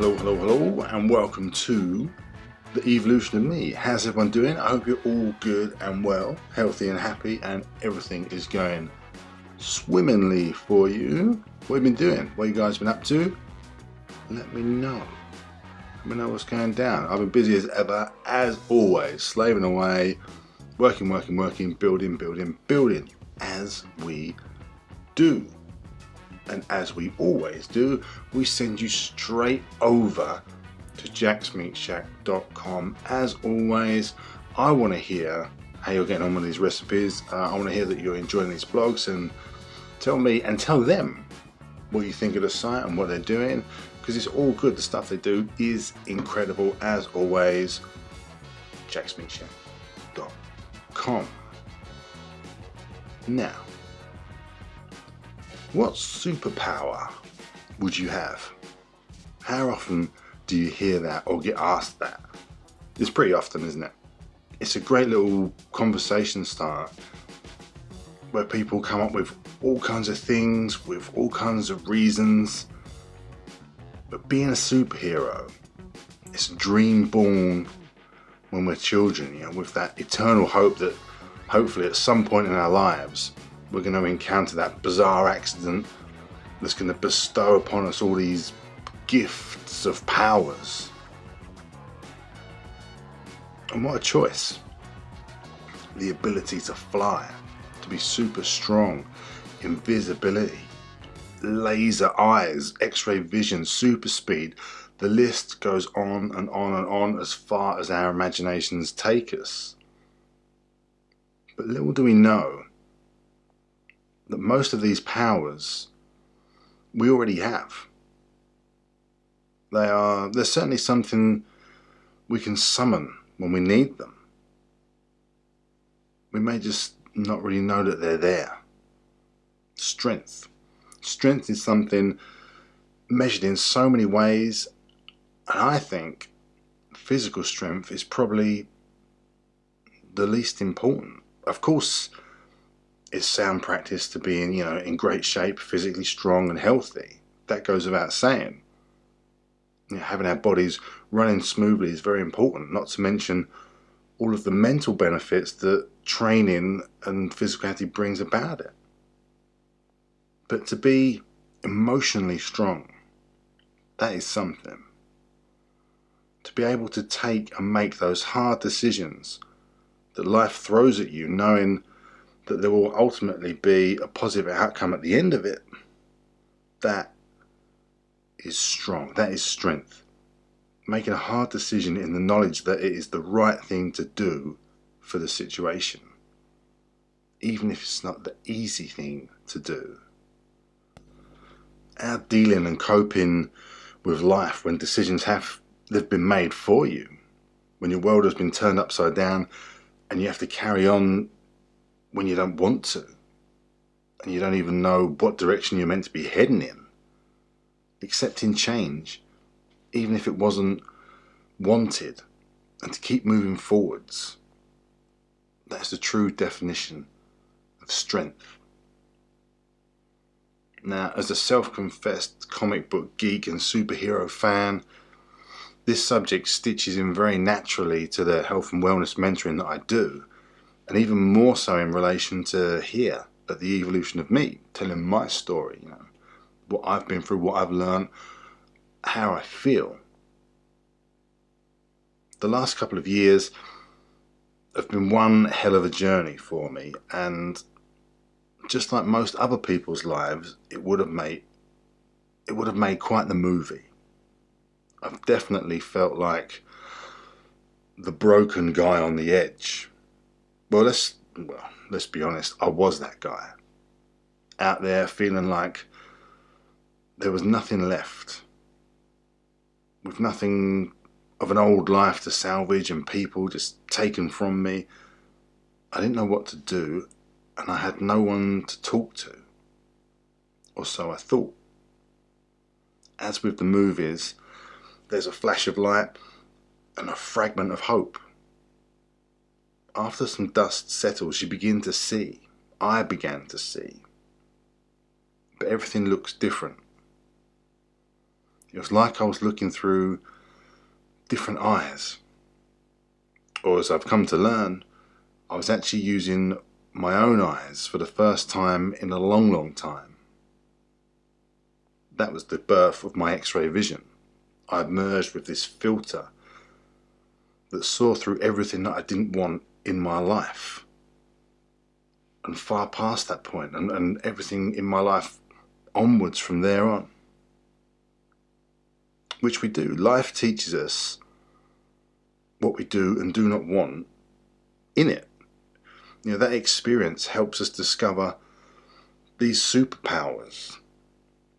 Hello, hello, hello, and welcome to the evolution of me. How's everyone doing? I hope you're all good and well, healthy and happy, and everything is going swimmingly for you. What have you been doing? What you guys been up to? Let me know. Let me know what's going down. I've been busy as ever, as always, slaving away, working, working, working, building, building, building, as we do. And as we always do, we send you straight over to jacksmeatshack.com. As always, I want to hear how you're getting on with these recipes. Uh, I want to hear that you're enjoying these blogs and tell me and tell them what you think of the site and what they're doing because it's all good. The stuff they do is incredible. As always, jacksmeatshack.com. Now, what superpower would you have? How often do you hear that or get asked that? It's pretty often, isn't it? It's a great little conversation starter where people come up with all kinds of things, with all kinds of reasons. But being a superhero, it's a dream born when we're children, you know, with that eternal hope that hopefully at some point in our lives we're going to encounter that bizarre accident that's going to bestow upon us all these gifts of powers. And what a choice! The ability to fly, to be super strong, invisibility, laser eyes, x ray vision, super speed. The list goes on and on and on as far as our imaginations take us. But little do we know that most of these powers we already have. They are there's certainly something we can summon when we need them. We may just not really know that they're there. Strength. Strength is something measured in so many ways, and I think physical strength is probably the least important. Of course, it's sound practice to be in, you know, in great shape, physically strong and healthy. That goes without saying. You know, having our bodies running smoothly is very important, not to mention all of the mental benefits that training and physicality brings about it. But to be emotionally strong, that is something. To be able to take and make those hard decisions that life throws at you, knowing that there will ultimately be a positive outcome at the end of it, that is strong. That is strength. Making a hard decision in the knowledge that it is the right thing to do for the situation, even if it's not the easy thing to do. Our dealing and coping with life when decisions have they've been made for you, when your world has been turned upside down and you have to carry on when you don't want to, and you don't even know what direction you're meant to be heading in. Accepting change, even if it wasn't wanted, and to keep moving forwards. That's the true definition of strength. Now, as a self confessed comic book geek and superhero fan, this subject stitches in very naturally to the health and wellness mentoring that I do and even more so in relation to here at the evolution of me, telling my story, you know, what I've been through, what I've learned, how I feel. The last couple of years have been one hell of a journey for me, and just like most other people's lives, it would have made it would have made quite the movie. I've definitely felt like the broken guy on the edge well, let's well, let's be honest. I was that guy out there feeling like there was nothing left, with nothing of an old life to salvage and people just taken from me. I didn't know what to do, and I had no one to talk to, or so I thought. As with the movies, there's a flash of light and a fragment of hope after some dust settles, you begin to see. I began to see. But everything looks different. It was like I was looking through different eyes. Or as I've come to learn, I was actually using my own eyes for the first time in a long, long time. That was the birth of my X ray vision. I merged with this filter that saw through everything that I didn't want in my life and far past that point and, and everything in my life onwards from there on. Which we do. Life teaches us what we do and do not want in it. You know, that experience helps us discover these superpowers.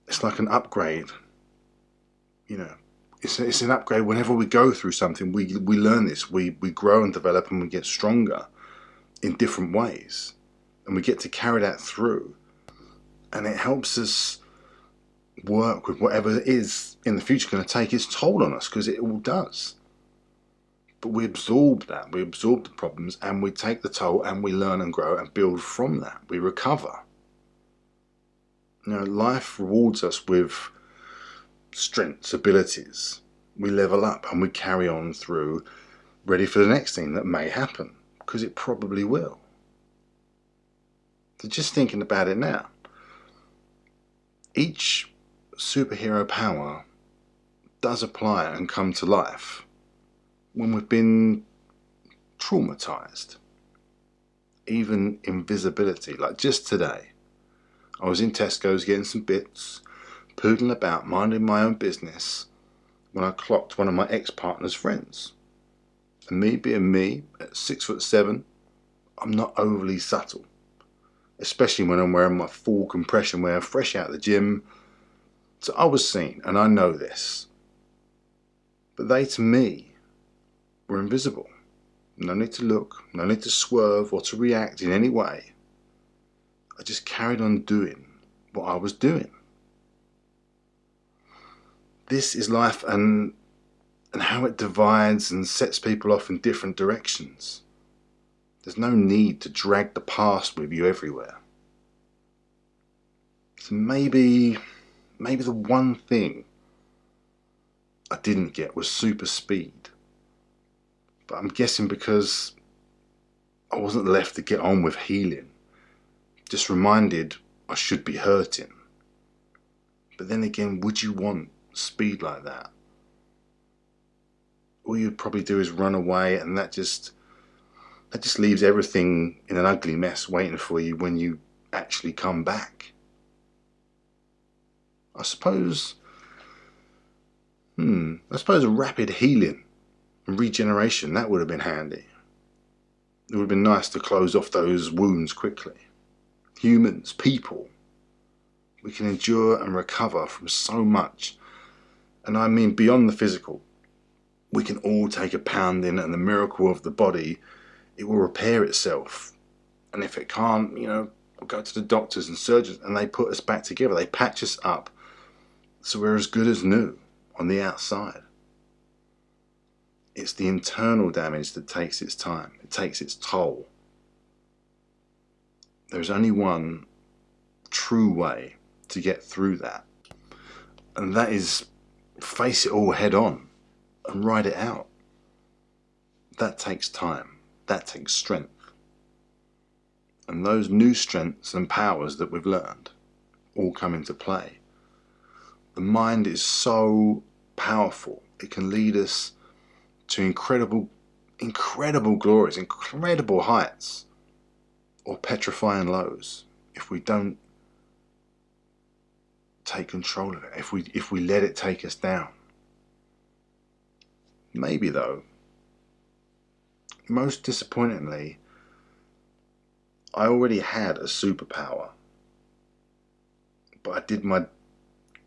It's like an upgrade. You know, it's, it's an upgrade whenever we go through something, we, we learn this, we, we grow and develop and we get stronger in different ways. And we get to carry that through. And it helps us work with whatever it is in the future going to take its toll on us because it all does. But we absorb that, we absorb the problems, and we take the toll and we learn and grow and build from that. We recover. You know, life rewards us with strengths, abilities. We level up and we carry on through, ready for the next thing that may happen, because it probably will. So just thinking about it now, each superhero power does apply and come to life when we've been traumatized. Even invisibility, like just today. I was in Tesco's getting some bits, poodling about, minding my own business, when I clocked one of my ex partner's friends. And me being me, at six foot seven, I'm not overly subtle. Especially when I'm wearing my full compression wear fresh out of the gym. So I was seen, and I know this. But they to me were invisible. No need to look, no need to swerve or to react in any way. I just carried on doing what I was doing. This is life and and how it divides and sets people off in different directions. There's no need to drag the past with you everywhere. So maybe maybe the one thing I didn't get was super speed. But I'm guessing because I wasn't left to get on with healing, just reminded I should be hurting. But then again, would you want speed like that? All you'd probably do is run away, and that just that just leaves everything in an ugly mess waiting for you when you actually come back. I suppose, hmm, I suppose rapid healing and regeneration, that would have been handy. It would have been nice to close off those wounds quickly. Humans, people, we can endure and recover from so much. And I mean beyond the physical. We can all take a pounding, and the miracle of the body, it will repair itself. And if it can't, you know, we'll go to the doctors and surgeons and they put us back together. They patch us up so we're as good as new on the outside. It's the internal damage that takes its time, it takes its toll. There's only one true way to get through that, and that is face it all head on and ride it out. That takes time, that takes strength. And those new strengths and powers that we've learned all come into play. The mind is so powerful, it can lead us to incredible, incredible glories, incredible heights, or petrifying lows if we don't take control of it, if we, if we let it take us down. Maybe though, most disappointingly, I already had a superpower, but I did my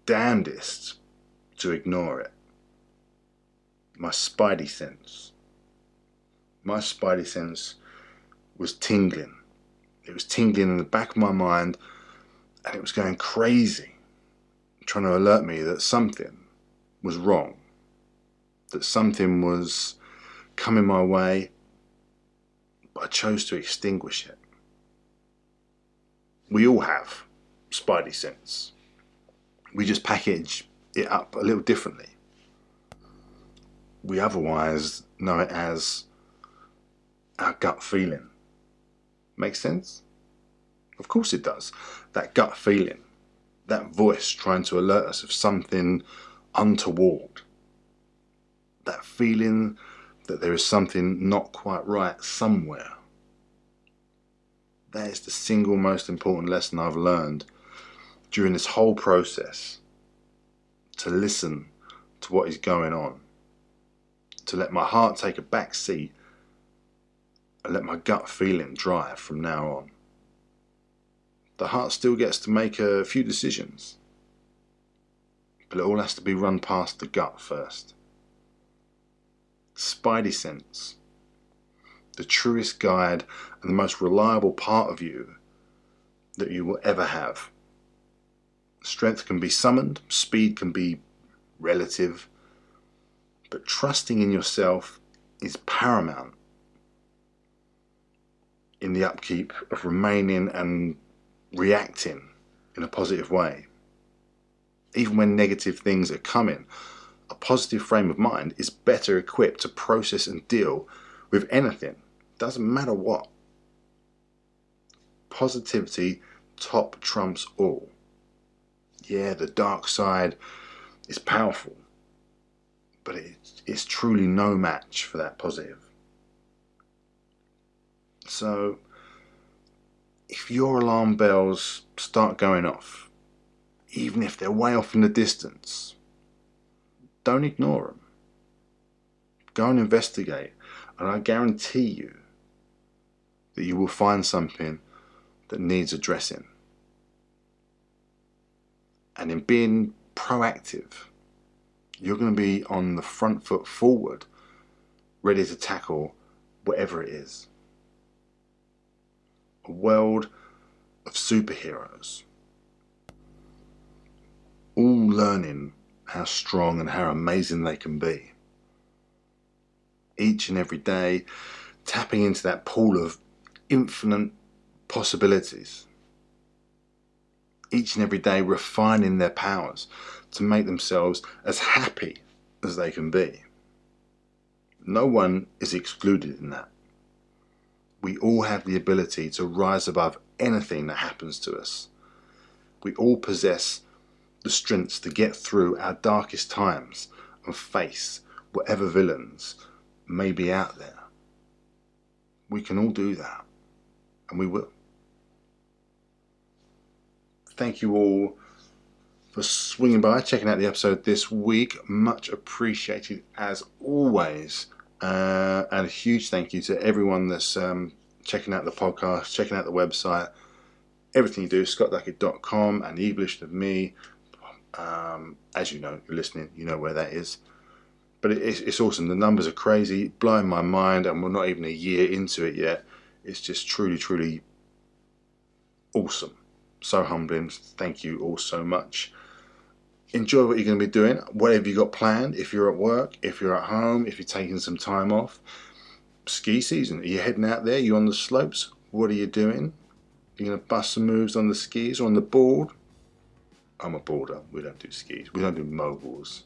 damnedest to ignore it my spidey sense. My spidey sense was tingling. It was tingling in the back of my mind and it was going crazy, trying to alert me that something was wrong, that something was coming my way, but I chose to extinguish it. We all have spidey sense. We just package it up a little differently. We otherwise know it as our gut feeling. Makes sense? Of course it does. That gut feeling, that voice trying to alert us of something untoward, that feeling that there is something not quite right somewhere. That is the single most important lesson I've learned during this whole process to listen to what is going on, to let my heart take a back seat and let my gut feeling drive from now on. The heart still gets to make a few decisions, but it all has to be run past the gut first. Spidey sense, the truest guide and the most reliable part of you that you will ever have. Strength can be summoned, speed can be relative, but trusting in yourself is paramount in the upkeep of remaining and reacting in a positive way. Even when negative things are coming, a positive frame of mind is better equipped to process and deal with anything. Doesn't matter what. Positivity top trumps all. Yeah, the dark side is powerful, but it's truly no match for that positive. So, if your alarm bells start going off, even if they're way off in the distance, don't ignore them. Go and investigate, and I guarantee you that you will find something that needs addressing. And in being proactive, you're going to be on the front foot forward, ready to tackle whatever it is a world of superheroes, all learning how strong and how amazing they can be. Each and every day, tapping into that pool of infinite possibilities. Each and every day, refining their powers to make themselves as happy as they can be. No one is excluded in that we all have the ability to rise above anything that happens to us. We all possess the strength to get through our darkest times and face whatever villains may be out there. We can all do that, and we will. Thank you all for swinging by, checking out the episode this week. Much appreciated as always. Uh, and a huge thank you to everyone that's um, checking out the podcast, checking out the website, everything you do, scottduckett.com and the evolution of me. Um, as you know, you're listening, you know where that is. But it, it's, it's awesome. The numbers are crazy, blowing my mind, and we're not even a year into it yet. It's just truly, truly awesome. So humbling. Thank you all so much enjoy what you're going to be doing. Whatever you got planned, if you're at work, if you're at home, if you're taking some time off. Ski season. Are you heading out there? You on the slopes? What are you doing? Are you going to bust some moves on the skis or on the board? I'm a boarder. We don't do skis. We don't do moguls.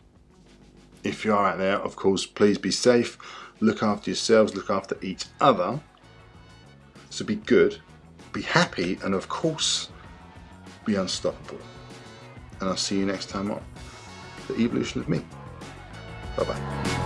If you are out there, of course, please be safe. Look after yourselves. Look after each other. So be good, be happy, and of course, be unstoppable and I'll see you next time on The Evolution of Me. Bye bye.